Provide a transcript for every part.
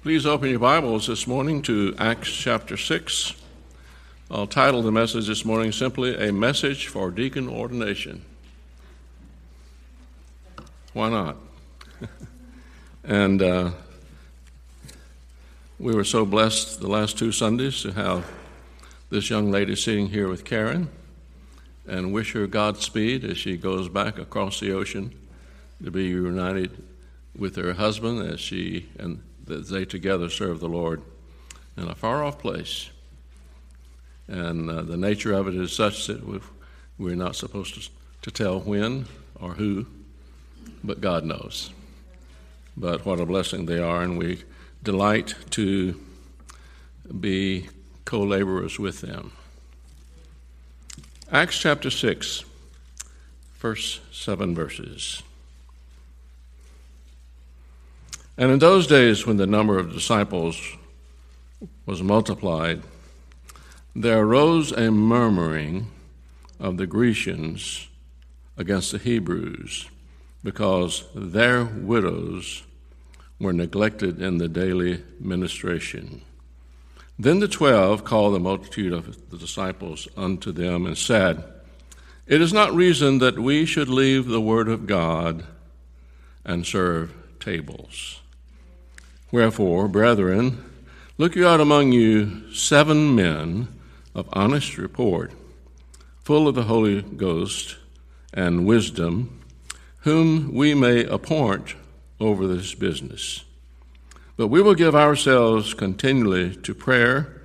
Please open your Bibles this morning to Acts chapter 6. I'll title the message this morning simply A Message for Deacon Ordination. Why not? and uh, we were so blessed the last two Sundays to have this young lady sitting here with Karen and wish her Godspeed as she goes back across the ocean to be reunited with her husband as she and that they together serve the Lord in a far off place. And uh, the nature of it is such that we're not supposed to, to tell when or who, but God knows. But what a blessing they are, and we delight to be co laborers with them. Acts chapter 6, first seven verses. And in those days, when the number of disciples was multiplied, there arose a murmuring of the Grecians against the Hebrews because their widows were neglected in the daily ministration. Then the twelve called the multitude of the disciples unto them and said, It is not reason that we should leave the word of God and serve tables. Wherefore, brethren, look you out among you seven men of honest report, full of the Holy Ghost and wisdom, whom we may appoint over this business. But we will give ourselves continually to prayer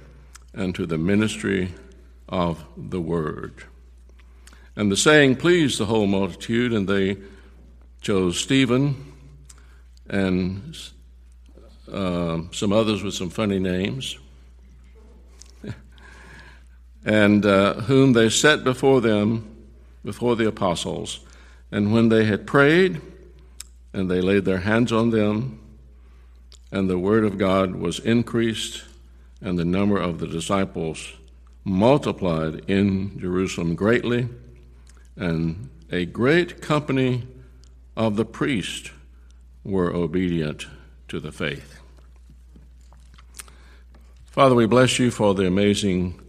and to the ministry of the word. And the saying pleased the whole multitude, and they chose Stephen and uh, some others with some funny names, and uh, whom they set before them, before the apostles. And when they had prayed, and they laid their hands on them, and the word of God was increased, and the number of the disciples multiplied in Jerusalem greatly, and a great company of the priests were obedient to the faith. Father, we bless you for the amazing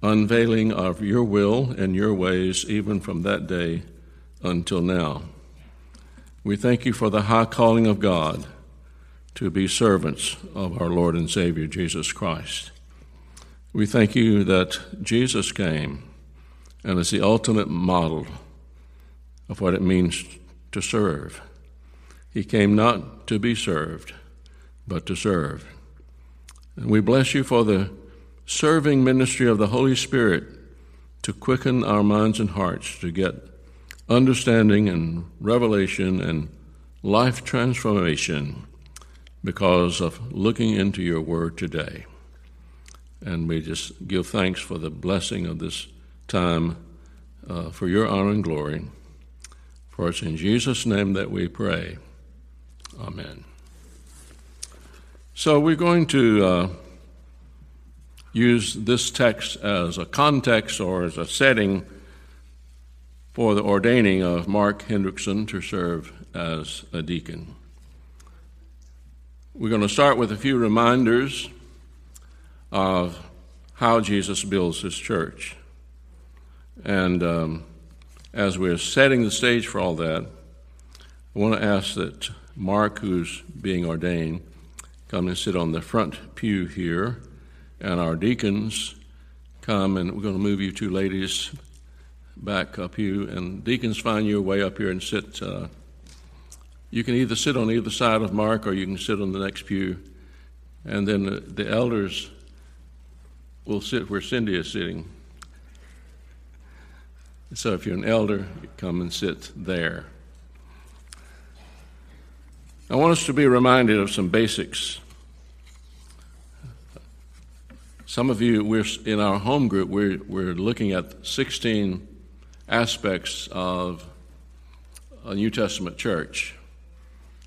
unveiling of your will and your ways, even from that day until now. We thank you for the high calling of God to be servants of our Lord and Savior Jesus Christ. We thank you that Jesus came and is the ultimate model of what it means to serve. He came not to be served, but to serve. And we bless you for the serving ministry of the Holy Spirit to quicken our minds and hearts to get understanding and revelation and life transformation because of looking into your word today. And we just give thanks for the blessing of this time uh, for your honor and glory. For it's in Jesus' name that we pray. Amen. So we're going to uh, use this text as a context or as a setting for the ordaining of Mark Hendrickson to serve as a deacon. We're going to start with a few reminders of how Jesus builds his church. And um, as we're setting the stage for all that, I want to ask that Mark, who's being ordained, come and sit on the front pew here, and our deacons come, and we're going to move you two ladies back up here, and deacons find your way up here and sit. Uh, you can either sit on either side of Mark, or you can sit on the next pew, and then the, the elders will sit where Cindy is sitting. So if you're an elder, come and sit there. I want us to be reminded of some basics. Some of you, we're in our home group, we're, we're looking at 16 aspects of a New Testament church.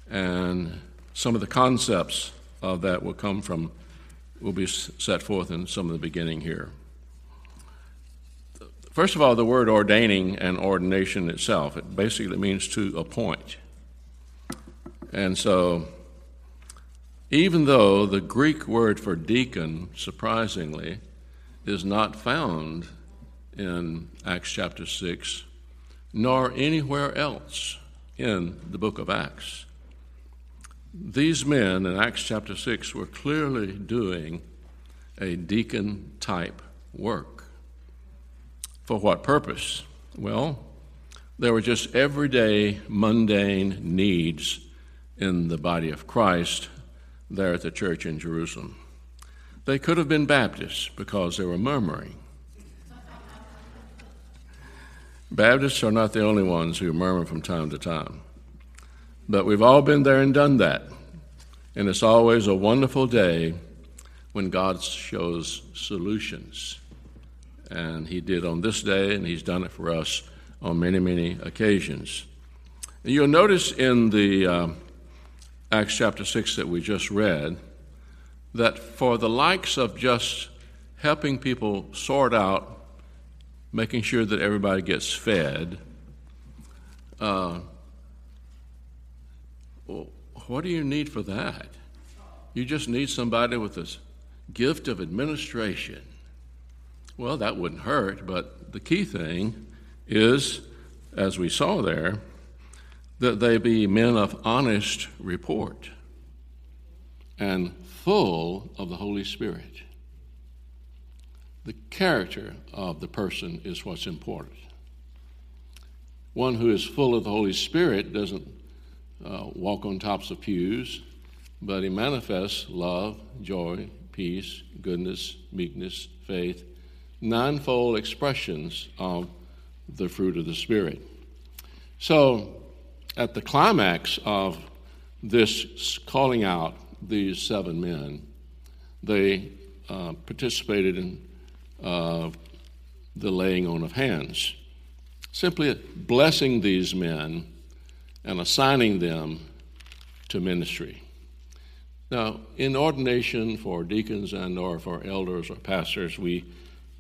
And some of the concepts of that will come from, will be set forth in some of the beginning here. First of all, the word ordaining and ordination itself, it basically means to appoint. And so even though the Greek word for deacon, surprisingly, is not found in Acts chapter 6, nor anywhere else in the book of Acts. These men in Acts chapter 6 were clearly doing a deacon type work. For what purpose? Well, there were just everyday, mundane needs in the body of Christ there at the church in Jerusalem. They could have been Baptists because they were murmuring. Baptists are not the only ones who murmur from time to time. But we've all been there and done that. And it's always a wonderful day when God shows solutions. And He did on this day, and He's done it for us on many, many occasions. And you'll notice in the uh, Acts chapter 6 that we just read that for the likes of just helping people sort out, making sure that everybody gets fed, uh, what do you need for that? You just need somebody with this gift of administration. Well, that wouldn't hurt, but the key thing is, as we saw there, that they be men of honest report and full of the Holy Spirit. The character of the person is what's important. One who is full of the Holy Spirit doesn't uh, walk on tops of pews, but he manifests love, joy, peace, goodness, meekness, faith, ninefold expressions of the fruit of the Spirit. So, at the climax of this calling out these seven men, they uh, participated in uh, the laying on of hands, simply blessing these men and assigning them to ministry. Now, in ordination for deacons and or for elders or pastors, we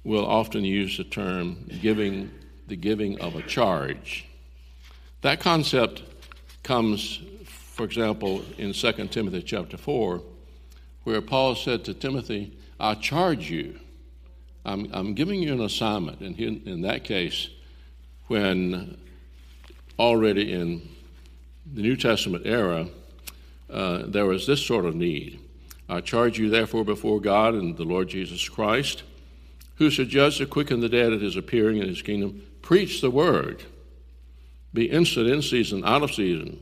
will often use the term giving the giving of a charge. That concept comes, for example, in 2 Timothy chapter 4, where Paul said to Timothy, I charge you. I'm, I'm giving you an assignment. And in, in that case, when already in the New Testament era, uh, there was this sort of need. I charge you, therefore, before God and the Lord Jesus Christ, who should judge the quick and the dead at his appearing in his kingdom, preach the word. Be instant in season, out of season.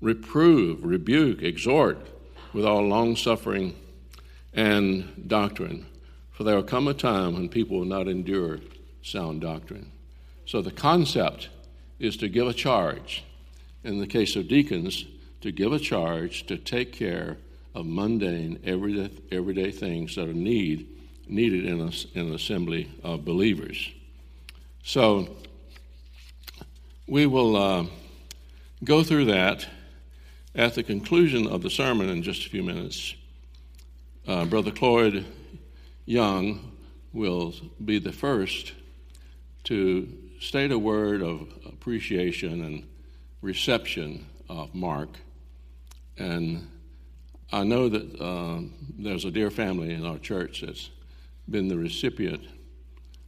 Reprove, rebuke, exhort with all long suffering and doctrine. For there will come a time when people will not endure sound doctrine. So the concept is to give a charge. In the case of deacons, to give a charge to take care of mundane, everyday, everyday things that are need, needed in, a, in an assembly of believers. So we will uh, go through that at the conclusion of the sermon in just a few minutes. Uh, Brother Cloyd Young will be the first to state a word of appreciation and reception of Mark. And I know that uh, there's a dear family in our church that's been the recipient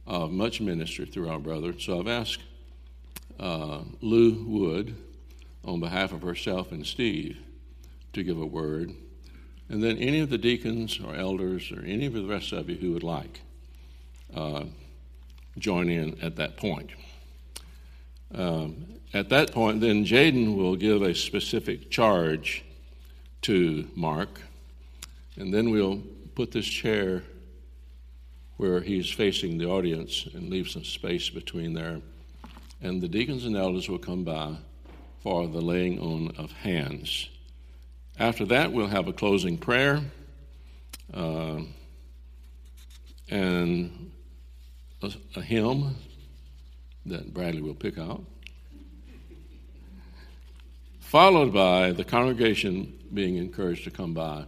of much ministry through our brother. So I've asked uh, Lou Wood, on behalf of herself and Steve, to give a word. And then any of the deacons or elders or any of the rest of you who would like uh, join in at that point. Um, at that point, then Jaden will give a specific charge to Mark, and then we'll put this chair where he's facing the audience and leave some space between there and the deacons and elders will come by for the laying on of hands. After that, we'll have a closing prayer uh, and a, a hymn that Bradley will pick out, followed by the congregation being encouraged to come by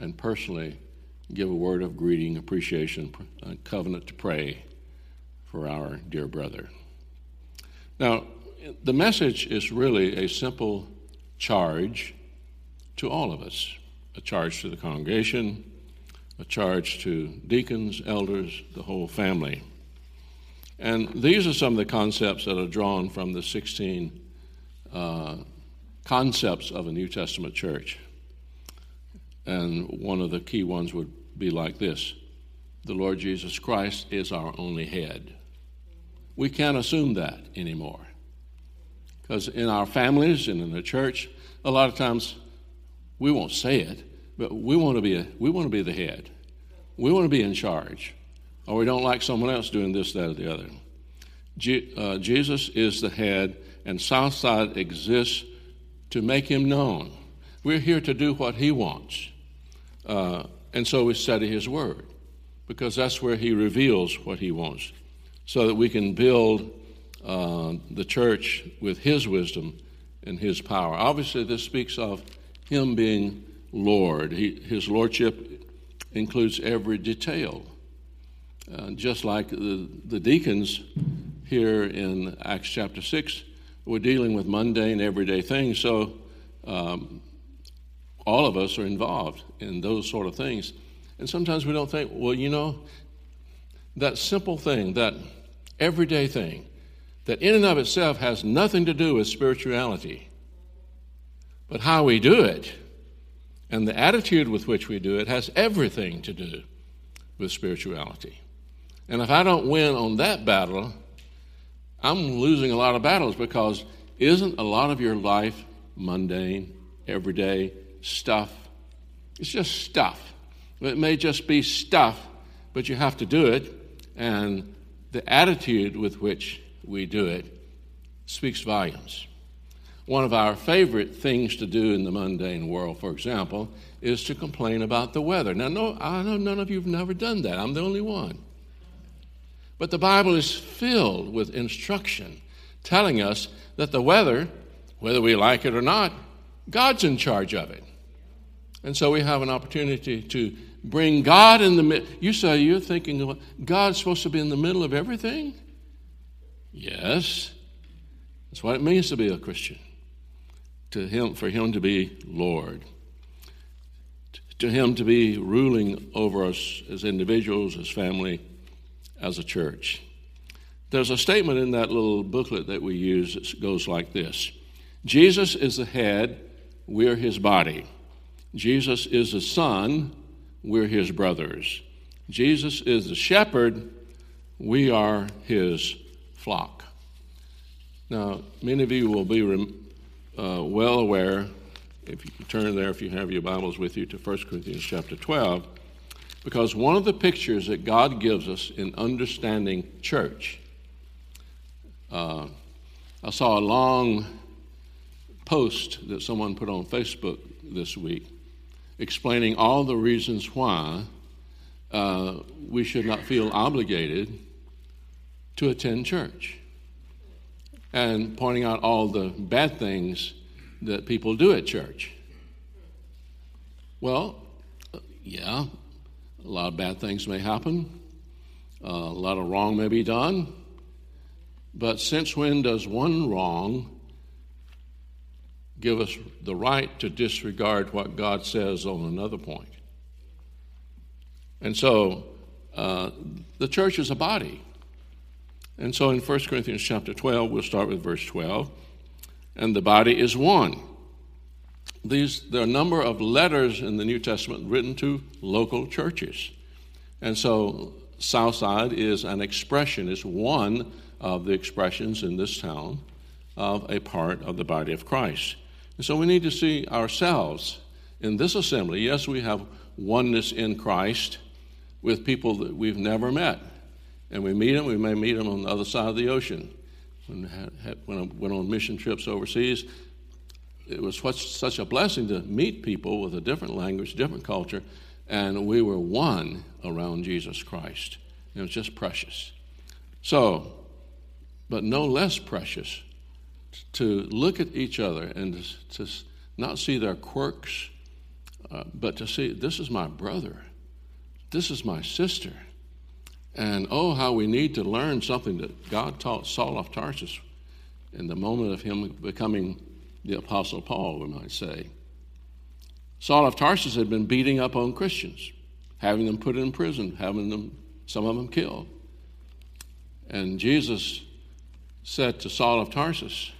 and personally give a word of greeting, appreciation, covenant to pray for our dear brother. Now, the message is really a simple charge to all of us a charge to the congregation, a charge to deacons, elders, the whole family. And these are some of the concepts that are drawn from the 16 uh, concepts of a New Testament church. And one of the key ones would be like this The Lord Jesus Christ is our only head. We can't assume that anymore. Because in our families and in the church, a lot of times we won't say it, but we want to be, a, we want to be the head. We want to be in charge. Or we don't like someone else doing this, that, or the other. Je- uh, Jesus is the head, and Southside exists to make him known. We're here to do what he wants. Uh, and so we study his word, because that's where he reveals what he wants, so that we can build uh, the church with his wisdom and his power. Obviously, this speaks of him being Lord. He, his lordship includes every detail. Uh, just like the, the deacons here in Acts chapter 6 were dealing with mundane, everyday things, so um, all of us are involved in those sort of things. And sometimes we don't think, well, you know, that simple thing, that everyday thing, that in and of itself has nothing to do with spirituality, but how we do it and the attitude with which we do it has everything to do with spirituality. And if I don't win on that battle, I'm losing a lot of battles because isn't a lot of your life mundane, everyday stuff? It's just stuff. It may just be stuff, but you have to do it. And the attitude with which we do it speaks volumes. One of our favorite things to do in the mundane world, for example, is to complain about the weather. Now, no, I know none of you have never done that. I'm the only one. But the Bible is filled with instruction telling us that the weather, whether we like it or not, God's in charge of it. And so we have an opportunity to bring God in the middle. You say you're thinking God's supposed to be in the middle of everything? Yes. That's what it means to be a Christian to him for him to be Lord, to him to be ruling over us as individuals, as family, as a church. There's a statement in that little booklet that we use that goes like this Jesus is the head, we're his body. Jesus is the son, we're his brothers. Jesus is the shepherd, we are his flock. Now, many of you will be uh, well aware, if you turn there, if you have your Bibles with you, to 1 Corinthians chapter 12, because one of the pictures that God gives us in understanding church, uh, I saw a long post that someone put on Facebook this week explaining all the reasons why uh, we should not feel obligated to attend church. And pointing out all the bad things that people do at church. Well, yeah, a lot of bad things may happen, uh, a lot of wrong may be done, but since when does one wrong give us the right to disregard what God says on another point? And so, uh, the church is a body. And so in 1 Corinthians chapter 12, we'll start with verse 12. And the body is one. These, there are a number of letters in the New Testament written to local churches. And so Southside is an expression, it's one of the expressions in this town of a part of the body of Christ. And so we need to see ourselves in this assembly. Yes, we have oneness in Christ with people that we've never met and we meet them. We may meet them on the other side of the ocean. When, when I went on mission trips overseas, it was such a blessing to meet people with a different language, different culture, and we were one around Jesus Christ. It was just precious. So, but no less precious to look at each other and to not see their quirks, uh, but to see this is my brother, this is my sister. And oh, how we need to learn something that God taught Saul of Tarsus in the moment of him becoming the Apostle Paul, we might say. Saul of Tarsus had been beating up on Christians, having them put in prison, having them, some of them killed. And Jesus said to Saul of Tarsus,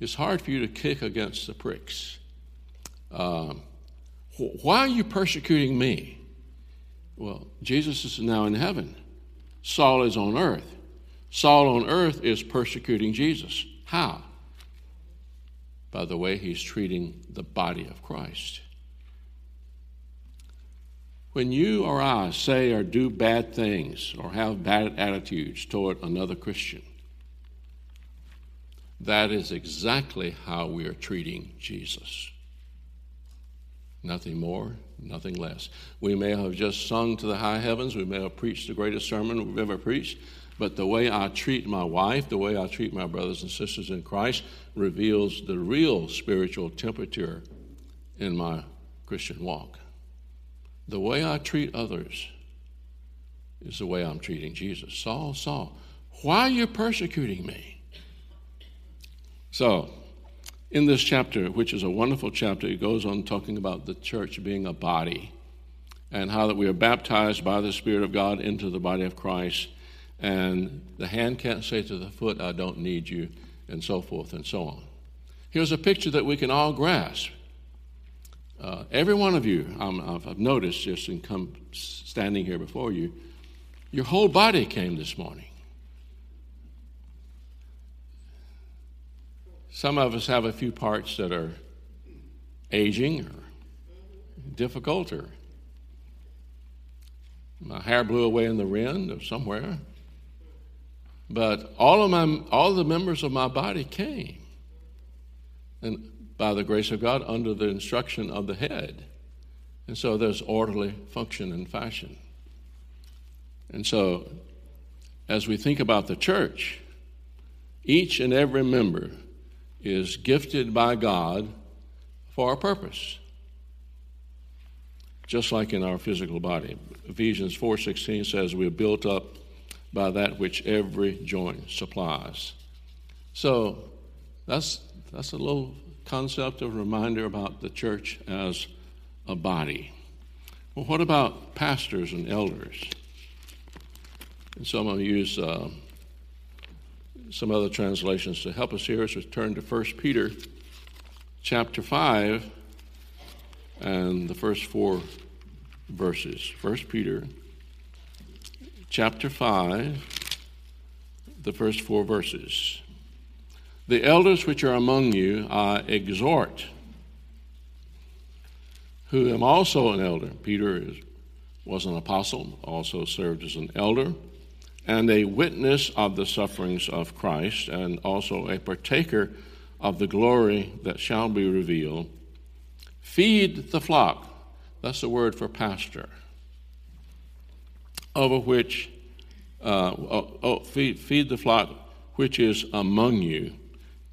It's hard for you to kick against the pricks. Um, why are you persecuting me? Well, Jesus is now in heaven. Saul is on earth. Saul on earth is persecuting Jesus. How? By the way he's treating the body of Christ. When you or I say or do bad things or have bad attitudes toward another Christian, that is exactly how we are treating Jesus. Nothing more, nothing less. We may have just sung to the high heavens, we may have preached the greatest sermon we've ever preached, but the way I treat my wife, the way I treat my brothers and sisters in Christ, reveals the real spiritual temperature in my Christian walk. The way I treat others is the way I'm treating Jesus. Saul, Saul, why are you persecuting me? So, in this chapter, which is a wonderful chapter, it goes on talking about the church being a body and how that we are baptized by the Spirit of God into the body of Christ. And the hand can't say to the foot, I don't need you, and so forth and so on. Here's a picture that we can all grasp. Uh, every one of you, um, I've noticed just in come standing here before you, your whole body came this morning. Some of us have a few parts that are aging or difficult, or my hair blew away in the wind or somewhere. But all of my, all the members of my body came, and by the grace of God, under the instruction of the head. And so there's orderly function and fashion. And so, as we think about the church, each and every member is gifted by God for a purpose. Just like in our physical body. Ephesians 4:16 says we're built up by that which every joint supplies. So that's that's a little concept of reminder about the church as a body. Well, what about pastors and elders? And so I'm going to use uh, some other translations to help us here as we turn to 1 Peter chapter 5 and the first four verses. 1 Peter chapter 5, the first four verses. The elders which are among you I exhort, who am also an elder. Peter is, was an apostle, also served as an elder and a witness of the sufferings of Christ, and also a partaker of the glory that shall be revealed. Feed the flock. That's the word for pastor. Over which, uh, oh, oh, feed, feed the flock which is among you,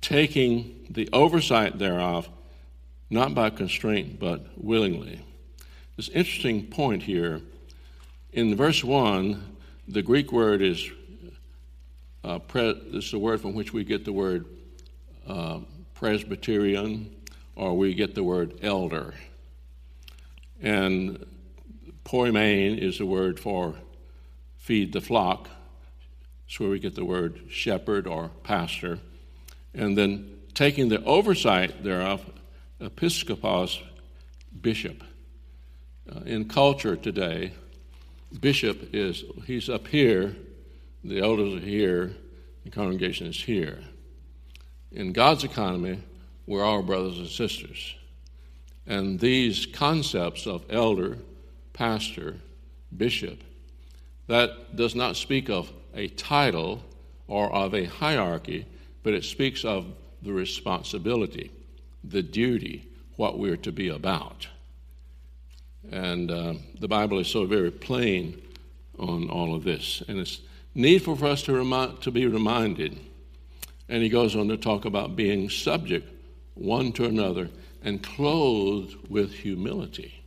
taking the oversight thereof, not by constraint, but willingly. This interesting point here. In verse 1, the Greek word is uh, pre- this is the word from which we get the word uh, presbyterian, or we get the word elder. And poimen is the word for feed the flock. It's where we get the word shepherd or pastor. And then taking the oversight thereof, episkopos, bishop. Uh, in culture today, bishop is, he's up here, the elders are here, the congregation is here. In God's economy, we're all brothers and sisters. And these concepts of elder, pastor, bishop, that does not speak of a title or of a hierarchy, but it speaks of the responsibility, the duty, what we're to be about. And uh, the Bible is so very plain on all of this. And it's needful for us to, to be reminded. And he goes on to talk about being subject one to another and clothed with humility.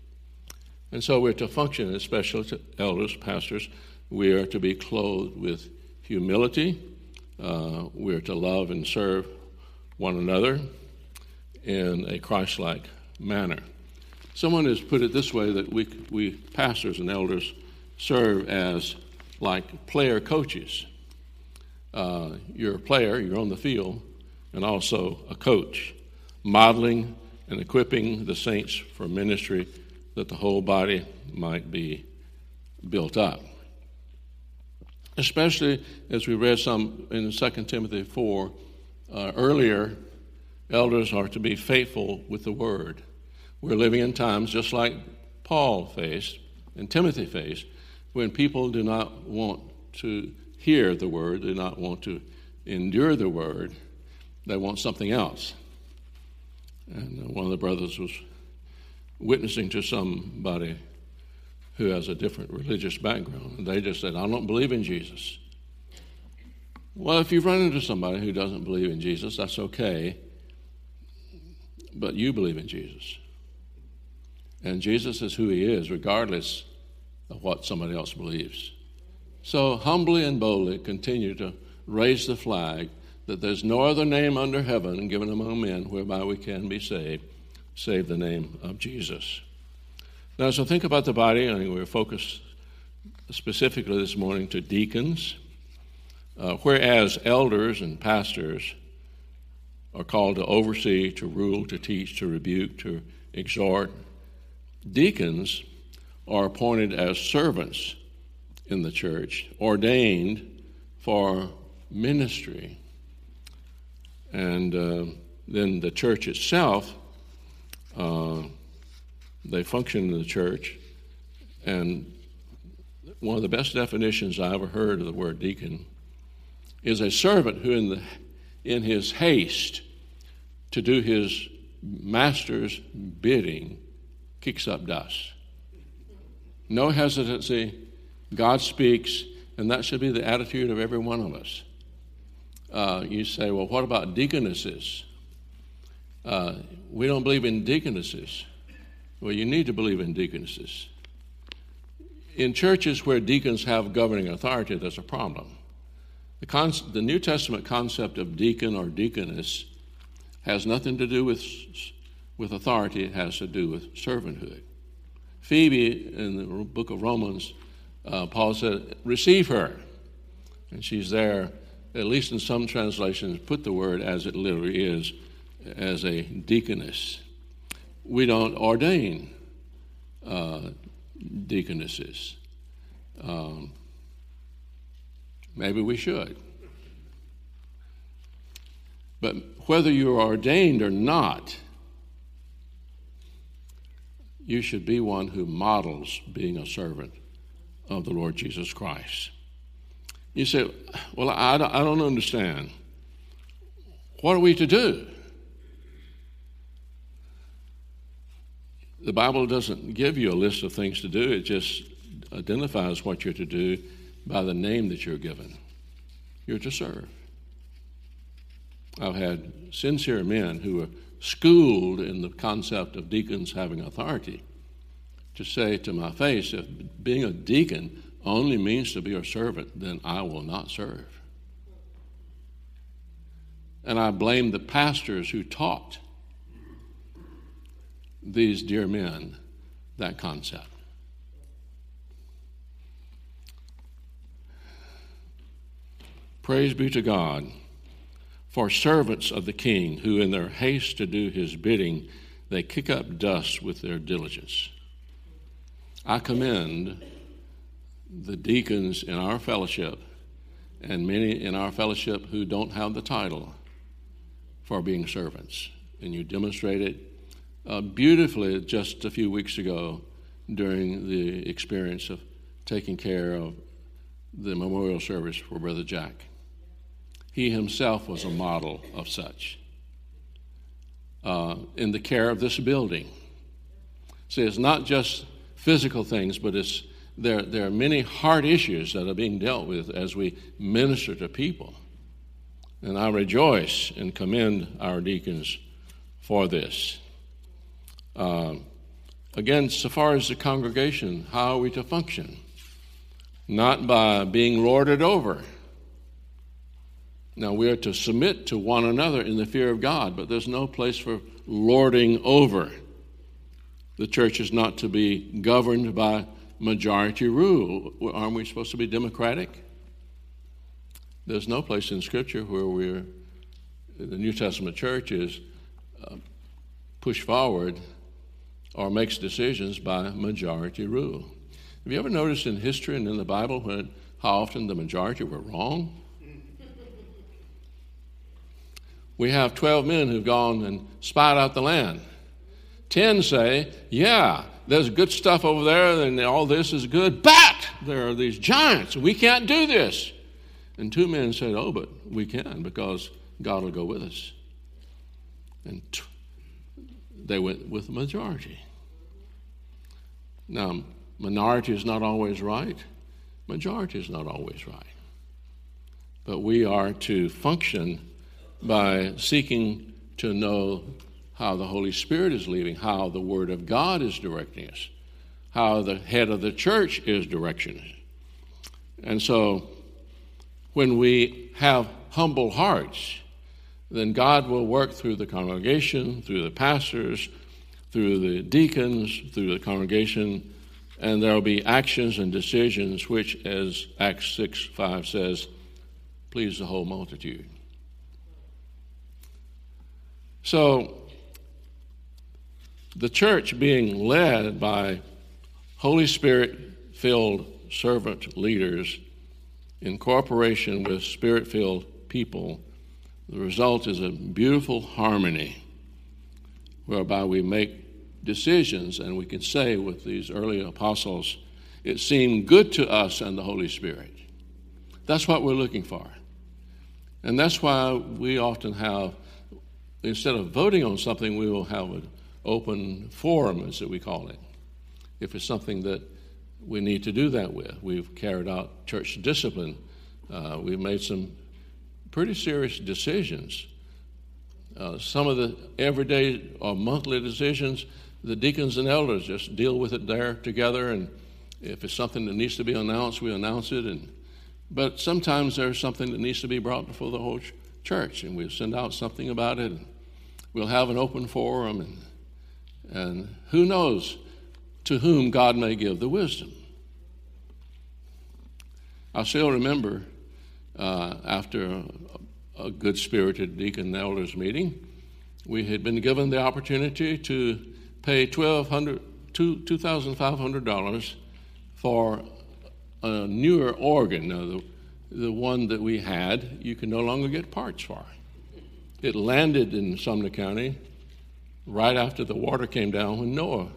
And so we're to function, especially to elders, pastors, we are to be clothed with humility. Uh, we're to love and serve one another in a Christ like manner. Someone has put it this way that we, we pastors and elders serve as like player coaches. Uh, you're a player, you're on the field, and also a coach, modeling and equipping the saints for ministry that the whole body might be built up. Especially as we read some in 2 Timothy 4 uh, earlier, elders are to be faithful with the word. We're living in times just like Paul faced and Timothy faced when people do not want to hear the word, do not want to endure the word, they want something else. And uh, one of the brothers was witnessing to somebody who has a different religious background, and they just said, I don't believe in Jesus. Well, if you run into somebody who doesn't believe in Jesus, that's okay, but you believe in Jesus. And Jesus is who he is, regardless of what somebody else believes. So humbly and boldly continue to raise the flag that there's no other name under heaven given among men whereby we can be saved, save the name of Jesus. Now, so think about the body, I mean, we're focused specifically this morning to deacons, uh, whereas elders and pastors are called to oversee, to rule, to teach, to rebuke, to exhort. Deacons are appointed as servants in the church, ordained for ministry. And uh, then the church itself, uh, they function in the church. And one of the best definitions I ever heard of the word deacon is a servant who, in, the, in his haste to do his master's bidding, kicks up dust. No hesitancy, God speaks, and that should be the attitude of every one of us. Uh, you say, well, what about deaconesses? Uh, we don't believe in deaconesses. Well, you need to believe in deaconesses. In churches where deacons have governing authority, there's a problem. The, the New Testament concept of deacon or deaconess has nothing to do with, with authority, it has to do with servanthood. Phoebe, in the book of Romans, uh, Paul said, Receive her. And she's there, at least in some translations, put the word as it literally is, as a deaconess. We don't ordain uh, deaconesses. Um, maybe we should. But whether you are ordained or not, you should be one who models being a servant of the Lord Jesus Christ. You say, Well, I I don't understand. What are we to do? The Bible doesn't give you a list of things to do, it just identifies what you're to do by the name that you're given. You're to serve. I've had sincere men who are schooled in the concept of deacons having authority to say to my face, if being a deacon only means to be a servant, then I will not serve. And I blame the pastors who taught these dear men that concept. Praise be to God for servants of the king who, in their haste to do his bidding, they kick up dust with their diligence. I commend the deacons in our fellowship and many in our fellowship who don't have the title for being servants. And you demonstrated uh, beautifully just a few weeks ago during the experience of taking care of the memorial service for Brother Jack. He himself was a model of such. Uh, in the care of this building. See, it's not just physical things, but it's, there, there are many heart issues that are being dealt with as we minister to people. And I rejoice and commend our deacons for this. Uh, again, so far as the congregation, how are we to function? Not by being lorded over now, we are to submit to one another in the fear of God, but there's no place for lording over. the church is not to be governed by majority rule. Aren't we supposed to be democratic? There's no place in Scripture where we're, the New Testament church is uh, pushed forward or makes decisions by majority rule. Have you ever noticed in history and in the Bible when, how often the majority were wrong? We have 12 men who've gone and spied out the land. 10 say, Yeah, there's good stuff over there, and all this is good, but there are these giants. We can't do this. And two men said, Oh, but we can because God will go with us. And t- they went with the majority. Now, minority is not always right, majority is not always right. But we are to function by seeking to know how the Holy Spirit is leading, how the Word of God is directing us, how the head of the church is directing us. And so, when we have humble hearts, then God will work through the congregation, through the pastors, through the deacons, through the congregation, and there will be actions and decisions which, as Acts 6 5 says, please the whole multitude. So, the church being led by Holy Spirit filled servant leaders in cooperation with spirit filled people, the result is a beautiful harmony whereby we make decisions and we can say with these early apostles, it seemed good to us and the Holy Spirit. That's what we're looking for. And that's why we often have instead of voting on something, we will have an open forum, as we call it, if it's something that we need to do that with. We've carried out church discipline. Uh, we've made some pretty serious decisions. Uh, some of the everyday or monthly decisions, the deacons and elders just deal with it there together, and if it's something that needs to be announced, we announce it. And but sometimes there's something that needs to be brought before the whole church, and we'll send out something about it. And we'll have an open forum, and, and who knows to whom God may give the wisdom. I still remember uh, after a, a good spirited deacon elders meeting, we had been given the opportunity to pay $1,200, $2,500 for a newer organ. Now, the, the one that we had, you can no longer get parts for. It landed in Sumner County right after the water came down when Noah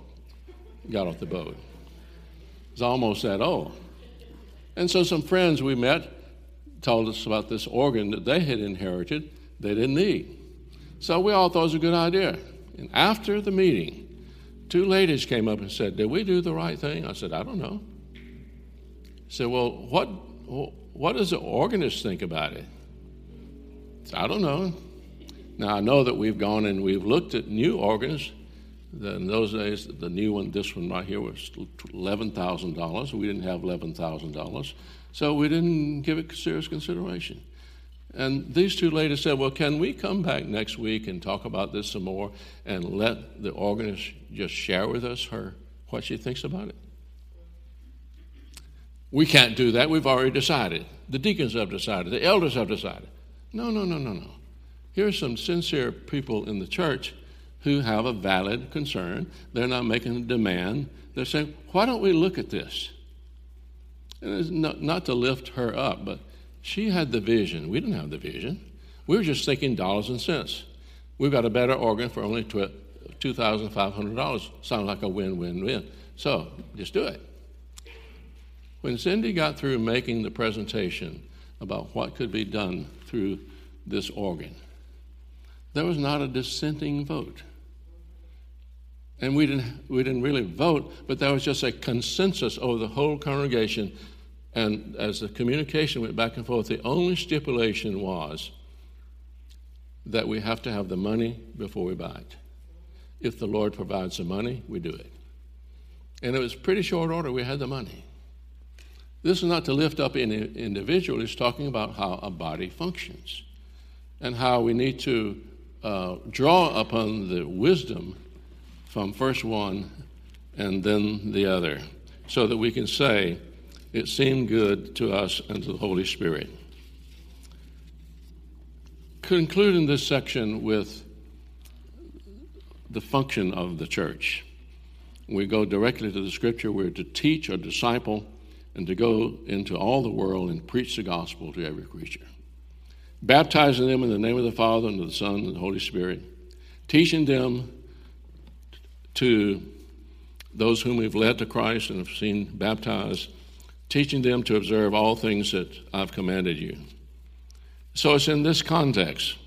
got off the boat. It was almost that old. And so some friends we met told us about this organ that they had inherited they didn't need. So we all thought it was a good idea. And after the meeting, two ladies came up and said, Did we do the right thing? I said, I don't know. Said, Well, what, what does the organist think about it? I, I don't know. Now, I know that we've gone and we've looked at new organs. In those days, the new one, this one right here, was $11,000. We didn't have $11,000. So we didn't give it serious consideration. And these two ladies said, Well, can we come back next week and talk about this some more and let the organist just share with us her what she thinks about it? We can't do that. We've already decided. The deacons have decided. The elders have decided. No, no, no, no, no. Here are some sincere people in the church who have a valid concern. They're not making a demand. They're saying, why don't we look at this? And it's not, not to lift her up, but she had the vision. We didn't have the vision. We were just thinking dollars and cents. We've got a better organ for only $2,500. Sounds like a win win win. So just do it. When Cindy got through making the presentation about what could be done through this organ, there was not a dissenting vote. And we didn't, we didn't really vote, but there was just a consensus over the whole congregation. And as the communication went back and forth, the only stipulation was that we have to have the money before we buy it. If the Lord provides the money, we do it. And it was pretty short order, we had the money. This is not to lift up any individual, it's talking about how a body functions and how we need to uh, draw upon the wisdom from first 1 and then the other, so that we can say, It seemed good to us and to the Holy Spirit. Concluding this section with the function of the church. We go directly to the scripture. We're to teach or disciple and to go into all the world and preach the gospel to every creature. Baptizing them in the name of the Father and of the Son and the Holy Spirit, teaching them to those whom we've led to Christ and have seen baptized, teaching them to observe all things that I've commanded you. So it's in this context,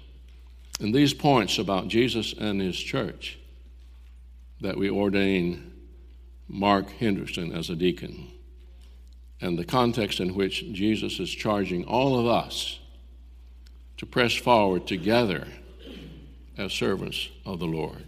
in these points about Jesus and his church, that we ordain Mark Henderson as a deacon, and the context in which Jesus is charging all of us to press forward together as servants of the Lord.